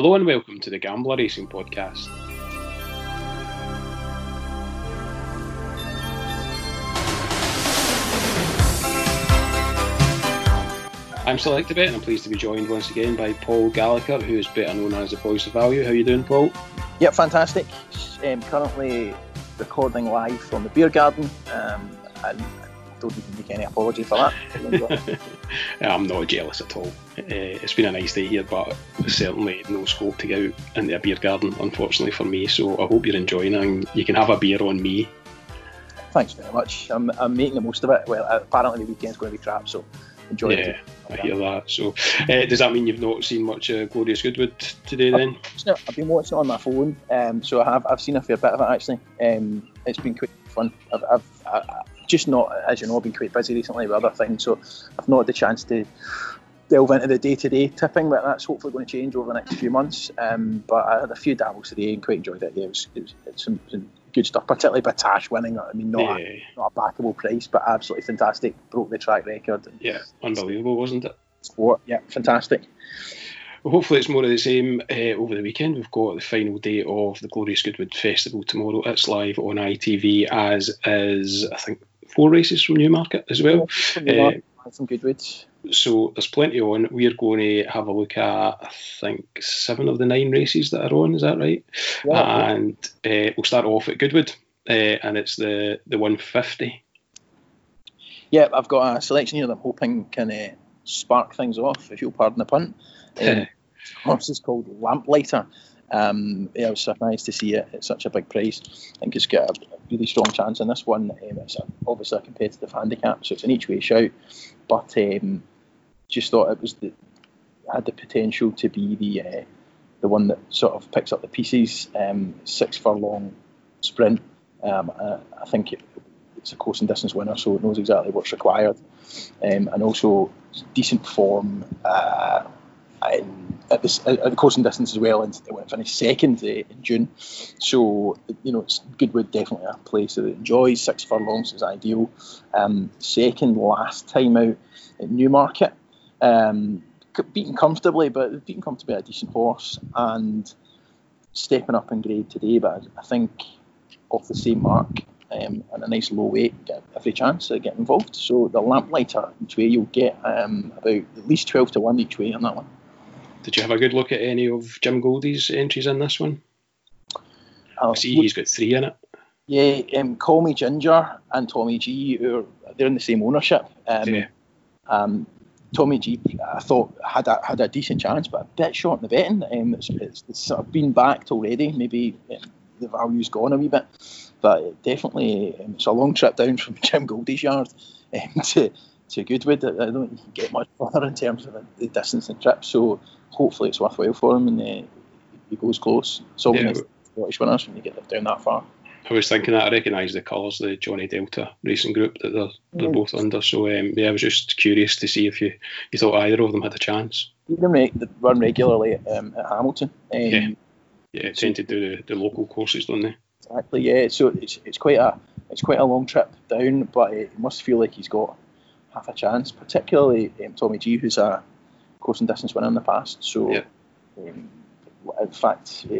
Hello and welcome to the Gambler Racing Podcast. I'm Selectabet and I'm pleased to be joined once again by Paul Gallagher, who is better known as the Voice of Value. How are you doing, Paul? Yep, fantastic. Um, currently recording live from the beer garden, um, and Don't even make any apology for that. I'm not jealous at all. Uh, it's been a nice day here, but certainly no scope to go out into a beer garden, unfortunately for me. So I hope you're enjoying it and you can have a beer on me. Thanks very much. I'm, I'm making the most of it. Well, apparently the weekend's going to be crap, so enjoy yeah, it. I hear that. So, uh, does that mean you've not seen much uh, Glorious Goodwood today then? No, I've been watching it on my phone, um, so I have. I've seen a fair bit of it actually. Um, it's been quite fun. I've, I've I, just not, as you know, I've been quite busy recently with other things, so I've not had the chance to delve into the day-to-day tipping, but that's hopefully going to change over the next few months. Um, but I had a few dabbles today and quite enjoyed it. Yeah, it was, it was, it was some, some good stuff, particularly Battash winning. I mean, not, Yeah. a, not a backable price, but absolutely fantastic. Broke the track record. Yeah, unbelievable, wasn't it? sport. Yeah, fantastic. Well, hopefully it's more of the same uh, over the weekend. We've got the final day of the Glorious Goodwood Festival tomorrow. It's live on ITV, as is, I think, four races from Newmarket as well. Some, Uh, So there's plenty on. We're going to have a look at, I think, seven of the nine races that are on. Is that right? Yeah, and uh, we'll start off at Goodwood, uh, and it's the the 150. yeah, I've got a selection here that I'm hoping can uh, spark things off, if you'll pardon the pun. Um, horse is called Lamplighter. Um, yeah, I was surprised to see it at such a big price. I think it's got a really strong chance in this one. Um, it's a, obviously a competitive handicap, so it's an each way shout. But um, just thought it was the had the potential to be the uh, the one that sort of picks up the pieces. Um, six furlong sprint. Um, I, I think it, it's a course and distance winner, so it knows exactly what's required, um, and also decent form. Uh, at, at the course and distance as well, and it went finished second uh, in June. So you know, it's Goodwood definitely a place that it enjoys. Six furlongs is ideal. Um, second last time out at Newmarket, um, beaten comfortably, but beaten comfortably a decent horse and stepping up in grade today. But I think off the same mark. Um, and a nice low weight, get every chance to get involved. So the lamplighter each way, you'll get um, about at least twelve to one each way on that one. Did you have a good look at any of Jim Goldie's entries in this one? Uh, I see he's got three in it. Yeah, um, Call Me Ginger and Tommy G, are, they're in the same ownership. Um, Yeah. um, Tommy G, I thought had a had a decent chance, but a bit short in the betting. Um, it's, it's, it's sort of been backed already. Maybe um, the value's gone a wee bit, but definitely um, it's a long trip down from Jim Goldie's yard um, to to Goodwood. I I don't think you can get much further in terms of the, distance and trip. So hopefully it's worthwhile for him and uh, he goes close. It's always Yeah, Scottish winners when you get down that far. I was thinking that I recognise the colours, the Johnnie Delta racing group that they're, they're Mm. both under. So um, yeah, I was just curious to see if you, you thought either of them had a chance. See them re- they run regularly um, at Hamilton. Um, Yeah. Yeah, tend to do the, the local courses, don't they? Exactly. Yeah. So it's it's quite a it's quite a long trip down, but it must feel like he's got half a chance. Particularly um, Tommy G, who's a course and distance winner in the past. So, Yeah. um, in fact, uh,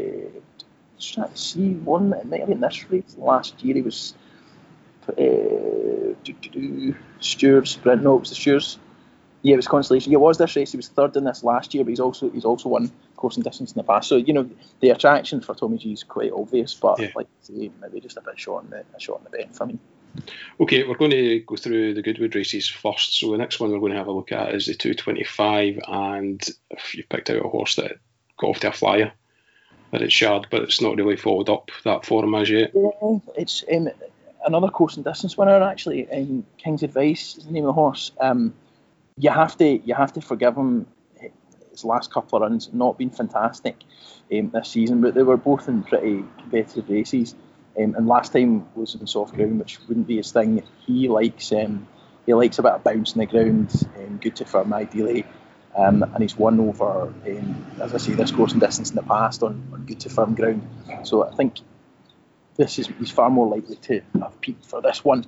just trying to see one. It might have been this race last year. He was. Uh, Stewards sprint. No, it was the Stewards. Yeah, it was consolation. Yeah, it was this race. He was third in this last year, but he's also he's also won course and distance in the past. So you know the attraction for Tommy G is quite obvious, but Yeah. like say, maybe just a bit short in the a short in the bet for me. Okay, we're going to go through the Goodwood races first. So the next one we're going to have a look at is the 225, and if you've picked out a horse that got off to a flyer, that it's shard, but it's not really followed up that form as yet. Yeah, it's um, another course and distance winner actually. Um, King's Advice is the name of the horse. Um, you have to you have to forgive him. His last couple of runs not been fantastic um, this season, but they were both in pretty competitive races. Um, and last time was in soft ground, which wouldn't be his thing. He likes um, he likes a bit of bounce in the ground, um, good to firm ideally. Um, and he's won over, um, as I say, this course and distance in the past on, on good to firm ground. So I think this is he's far more likely to have peaked for this one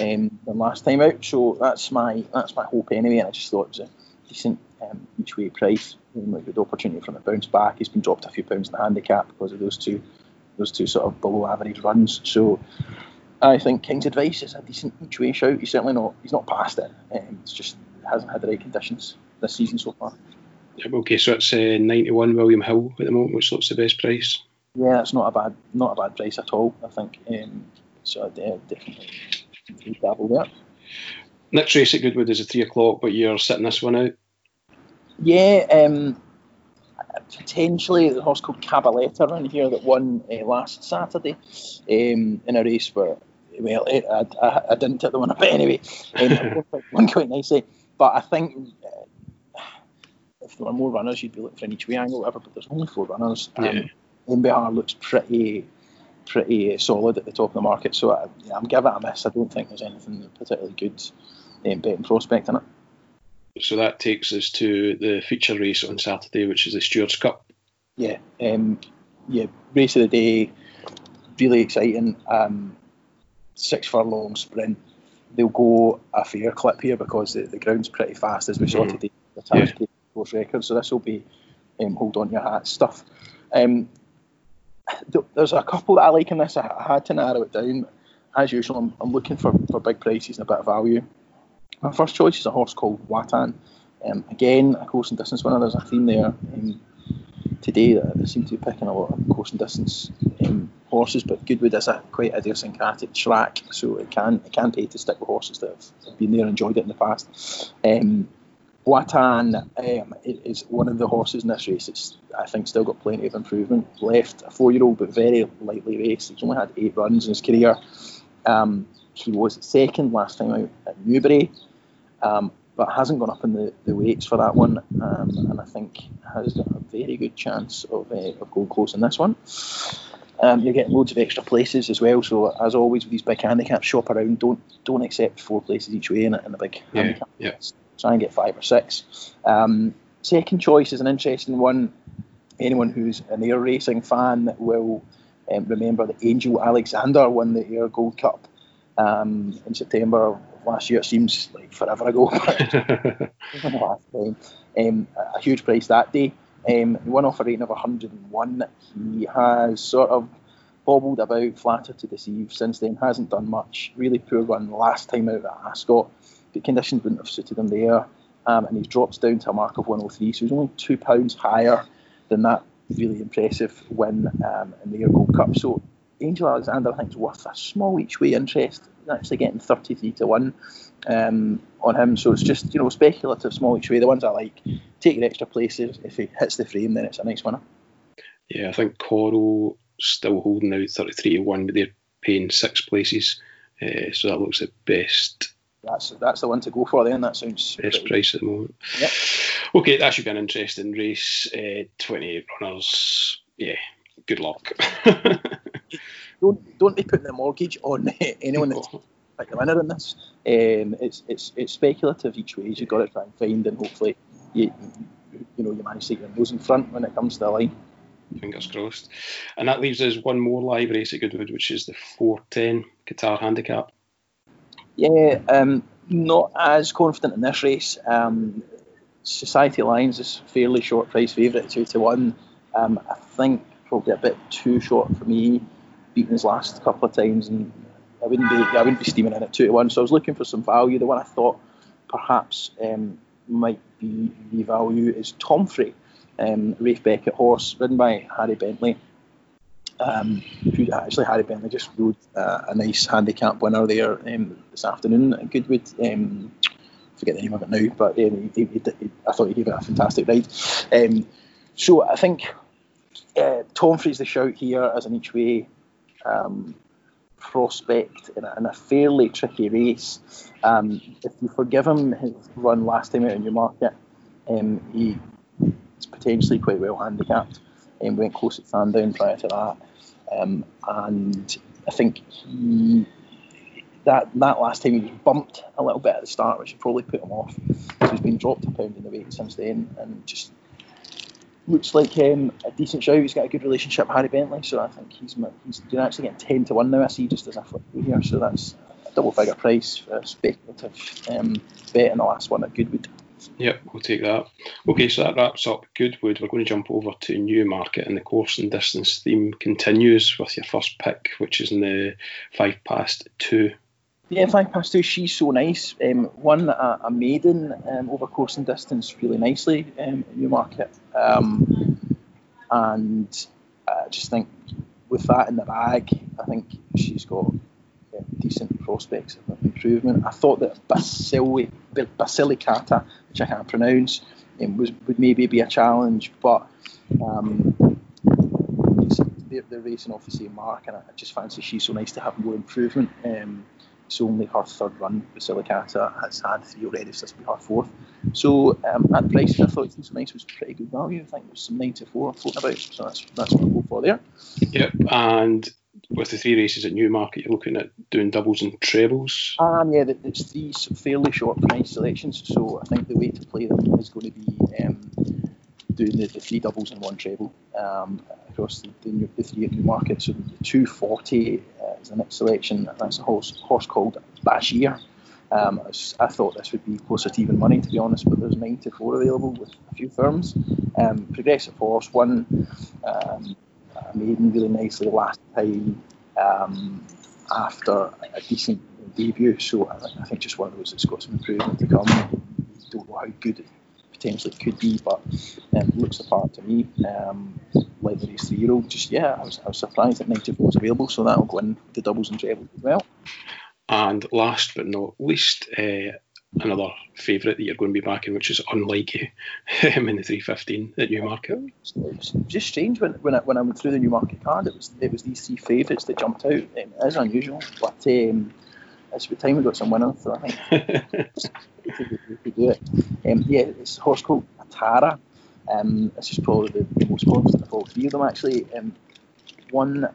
um, than last time out. So that's my that's my hope anyway. And I just thought it was a decent um, each way price. Um, with the opportunity from a bounce back, he's been dropped a few pounds in the handicap because of those two those two sort of below average runs. So I think King's Advice is a decent each way shout. He's certainly not he's not past it. Um, it's just hasn't had the right conditions this season so far. Okay, so it's uh, 91 William Hill at the moment, which looks the best price. Yeah, that's not a bad not a bad price at all. I think um, so. Uh, definitely dabble there. Next race at Goodwood is a three o'clock, but you're sitting this one out. Yeah, um, potentially the horse called Cabaletta around here that won uh, last Saturday um, in a race where well I, I, I didn't hit the one, but anyway, um, won quite nicely. But I think uh, if there were more runners, you'd be looking for an each way angle, whatever. But there's only four runners. Um, yeah. MBR looks pretty pretty solid at the top of the market, so I, yeah, I'm giving it a miss. I don't think there's anything particularly good um, betting prospect in it. So that takes us to the feature race on Saturday, which is the Stewards Cup. Yeah, um, yeah, race of the day, really exciting. Um, six furlong sprint. They'll go a fair clip here because the, the ground's pretty fast, as we saw mm-hmm. today. The yeah. course record, so this will be um, hold on your hat stuff. Um, th- there's a couple that I like in this. I, I had to narrow it down. As usual, I'm, I'm looking for, for big prices and a bit of value. My first choice is a horse called Watan. Um, again, a course and distance winner. There's a theme there um, today that they seem to be picking a lot of course and distance um, horses, but Goodwood is a quite idiosyncratic track, so it can it can pay to stick with horses that have been there and enjoyed it in the past. Um, Watan um, is one of the horses in this race. It's I think still got plenty of improvement left. A four-year-old, but very lightly raced. He's only had eight runs in his career. Um, he was second last time out at Newbury um, but hasn't gone up in the, the weights for that one, um, and I think has got a very good chance of, uh, of going close in this one. Um, you're getting loads of extra places as well. So as always with these big handicaps, shop around. Don't don't accept four places each way in in a big yeah, handicap. Yeah. Try and get five or six. Um, second choice is an interesting one. Anyone who's an Ayr racing fan will um, remember that Angel Alexander won the Ayr Gold Cup um, in September last year. It seems like forever ago. last time. Um, a huge price that day. Um, he won off a rating of 101. He has sort of bobbled about, flatter to deceive since then. Hasn't done much. Really poor run last time out at Ascot. The conditions wouldn't have suited him there. Um, and he drops down to a mark of 103. So he's only two pounds higher than that really impressive win um, in the Ayr Gold Cup. So Angel Alexander, I think, is worth a small each way interest. He's actually getting 33 to 1 um, on him. So it's just, you know, speculative small each way. The ones I like, take your extra places. If he hits the frame, then it's a nice winner. Yeah, I think Coral still holding out 33 to 1, but they're paying six places. Uh, so that looks the best. That's that's the one to go for then. That sounds best pretty. price at the moment. Yep. Okay, that should be an interesting race. Uh, 28 runners. Yeah, good luck. don't don't be putting a mortgage on anyone that's like a winner in this. Um, it's it's it's speculative each way. You've got to try and find, and hopefully you you know you manage to get your nose in front when it comes to the line. Fingers crossed. And that leaves us one more live race at Goodwood, which is the 410 Qatar Handicap. Yeah, um, not as confident in this race. Um, Society Lines is fairly short price favourite, two to one. Um, I think probably a bit too short for me beaten his last couple of times, and I wouldn't be I wouldn't be steaming in at two to one. So I was looking for some value. The one I thought perhaps um, might be the value is Tomfrey, um, Ralph Beckett horse, ridden by Harry Bentley. Um, actually Harry Bentley just rode uh, a nice handicap winner there um, this afternoon at Goodwood. Um, forget the name of it now, but um, he, he, he, I thought he gave it a fantastic ride. Um, so I think uh, Tomfrey's the shout here as an each way um, prospect in a, in a, fairly tricky race. Um, if you forgive him his run last time out in Newmarket, um, he is potentially quite well handicapped and went close at Sandown prior to that. Um, and I think he, that that last time he was bumped a little bit at the start, which probably put him off. So he's been dropped a pound in the weight since then, and just looks like um, a decent show. He's got a good relationship with Harry Bentley, so I think he's he's actually getting ten to one now. I see just as a flip here, so that's a double figure price for a speculative um, bet in the last one at Goodwood. Yep, we'll take that. Okay, so that wraps up Goodwood. We're going to jump over to Newmarket, and the course and distance theme continues with your first pick, which is in the five past two. Yeah, five past two. She's so nice. Um, won a, a maiden um, over course and distance really nicely um, in Newmarket, um, and I just think with that in the bag, I think she's got decent prospects of improvement. I thought that Basili, Basilicata, which I can't pronounce, um, was would maybe be a challenge, but um, they're, they're, racing off the same mark, and I just fancy she's so nice to have more improvement. Um, it's only her third run. Basilicata has had three already, so this will be her fourth. So um, at price, I thought so nice was pretty good value. I think it was some 94 floating about, so that's that's what I'll go for there. Yep, and with the three races at Newmarket, you're looking at doing doubles and trebles. Um, yeah, it's three fairly short price selections, so I think the way to play them is going to be um, doing the, the, three doubles and one treble um, across the, the, the, three at Newmarket. So the 240 uh, is the next selection. That's a horse, horse called Bashir. Um, I thought this would be closer to even money, to be honest, but there's nine to four available with a few firms. Um, progressive horse, one um, maiden really nicely last time um, after a decent debut. So I, think just one of those that's got some improvement to come. Don't know how good it potentially could be, but um, looks the part to me. Um, like the race three year old, just yeah, I was, I was surprised that 94 was available, so that'll go in the doubles and trebles as well. And last but not least, uh, another favourite that you're going to be backing, which is unlike you in the 315 at Newmarket. It was just strange when, when, I, when I went through the Newmarket card, it was it was these three favourites that jumped out. Um, it is unusual, but um, it's about time we got some winners, so I think we could do it. Um, yeah, it's a horse called Katara. Um, this is probably the, most confident of all three of them, actually. Um, one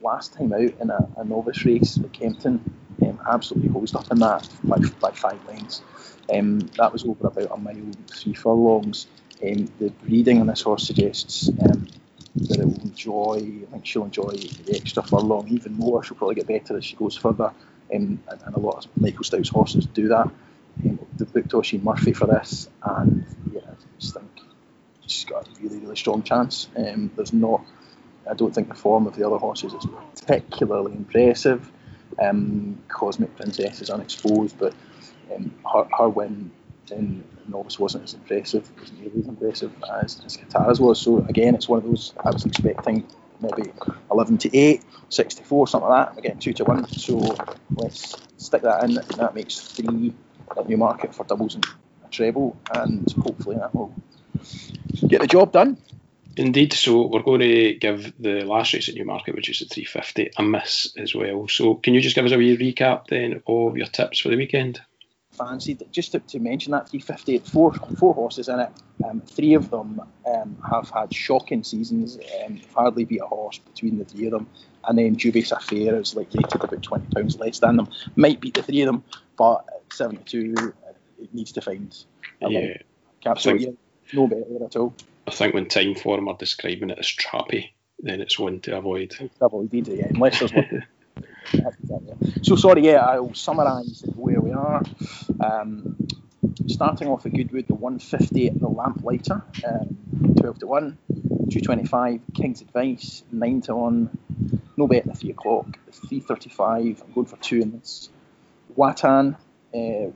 last time out in a, a novice race at Kempton um, absolutely hosed up in that by, by five lengths. Um, that was over about a mile, three furlongs. Um, the breeding on this horse suggests um, that it will enjoy, I think she'll enjoy the extra furlong even more. She'll probably get better as she goes further, um, and, and, a lot of Michael Stoute's horses do that. Um, the booked Oisin Murphy for this, and yeah, I just think she's got a really, really strong chance. Um, there's not, I don't think the form of the other horses is particularly impressive. Um, Cosmic Princess is unexposed, but um, her, her win in novice wasn't as impressive, wasn't as impressive as, as Katara's was. So again, it's one of those I was expecting maybe 11 to 8, 6 to 4, something like that. We're getting 2 to 1. So let's stick that in. That makes three at Newmarket for doubles and a treble, and hopefully that will get the job done. Indeed, so we're going to give the last race at Newmarket, which is the 350, a miss as well. So, can you just give us a wee recap then of your tips for the weekend? Fancied just to, to mention that 350, four four horses in it. Um, three of them um, have had shocking seasons. Um, hardly beat a horse between the three of them, and then Dubious Affair is like rated about 20 pounds less than them. Might beat the three of them, but 72 it needs to find. yeah, capsule. Yeah, no better at all. I think when Timeform are describing it as trappy, then it's one to avoid. Avoid yeah, unless there's one. so sorry, yeah, I'll summarise where we are. Um, starting off at Goodwood, the 150 at the Lamplighter, um, 12 to 1, 225 King's Advice, 9 to 1, no bet at 3 o'clock, 335, I'm going for 2 in this. Watan, uh,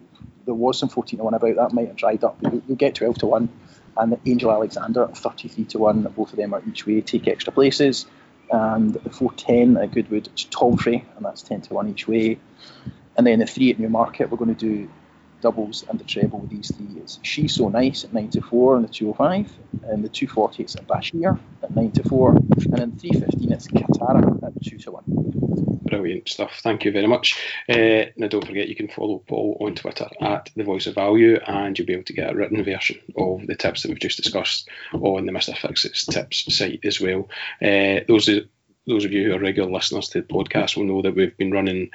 there was some 14 to 1 about that, might have dried up, but you'll get 12 to 1 and the Angel Alexander 33 to 1. Both of them are each way, take extra places. And the 410 at Goodwood, it's Tomfrey, and that's 10 to 1 each way. And then the 3 at Newmarket, we're going to do doubles and the treble with these three. It's She's So Nice at 9 to 4 and the 205. And the 240 it's Bashir at 9 to 4. And then 315 it's Katara at 2 to 1. Brilliant stuff. Thank you very much. Uh, now, don't forget you can follow Paul on Twitter at the Voice of Value, and you'll be able to get a written version of the tips that we've just discussed on the Mister Fixits tips site as well. Uh, those those of you who are regular listeners to the podcast will know that we've been running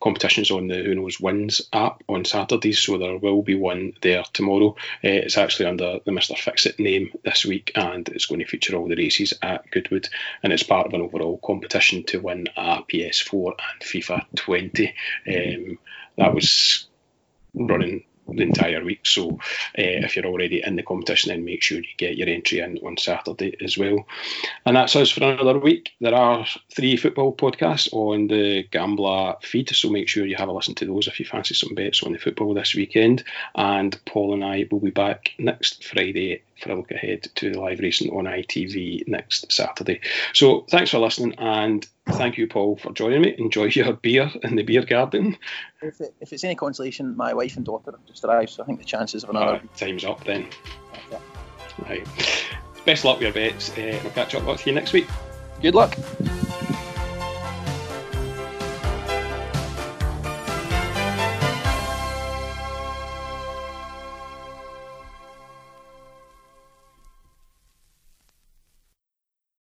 competitions on the Who Knows Wins app on Saturdays, so there will be one there tomorrow. Uh, it's actually under the Mr. Fix It name this week, and it's going to feature all the races at Goodwood, and it's part of an overall competition to win a PS4 and FIFA 20. Um, that was running the entire week. So uh, if you're already in the competition, then make sure you get your entry in on Saturday as well. And that's us for another week. There are three football podcasts on the Gambler feed, so make sure you have a listen to those if you fancy some bets on the football this weekend. And Paul and I will be back next Friday for a look ahead to the live racing on ITV next Saturday. So thanks for listening and thank you, Paul, for joining me. Enjoy your beer in the beer garden. If, it, if it's any consolation, my wife and daughter have just arrived, so I think the chances of another. Uh, time's up then. Okay. Right. Best luck with your bets. Uh, we'll catch up with you next week. Good luck.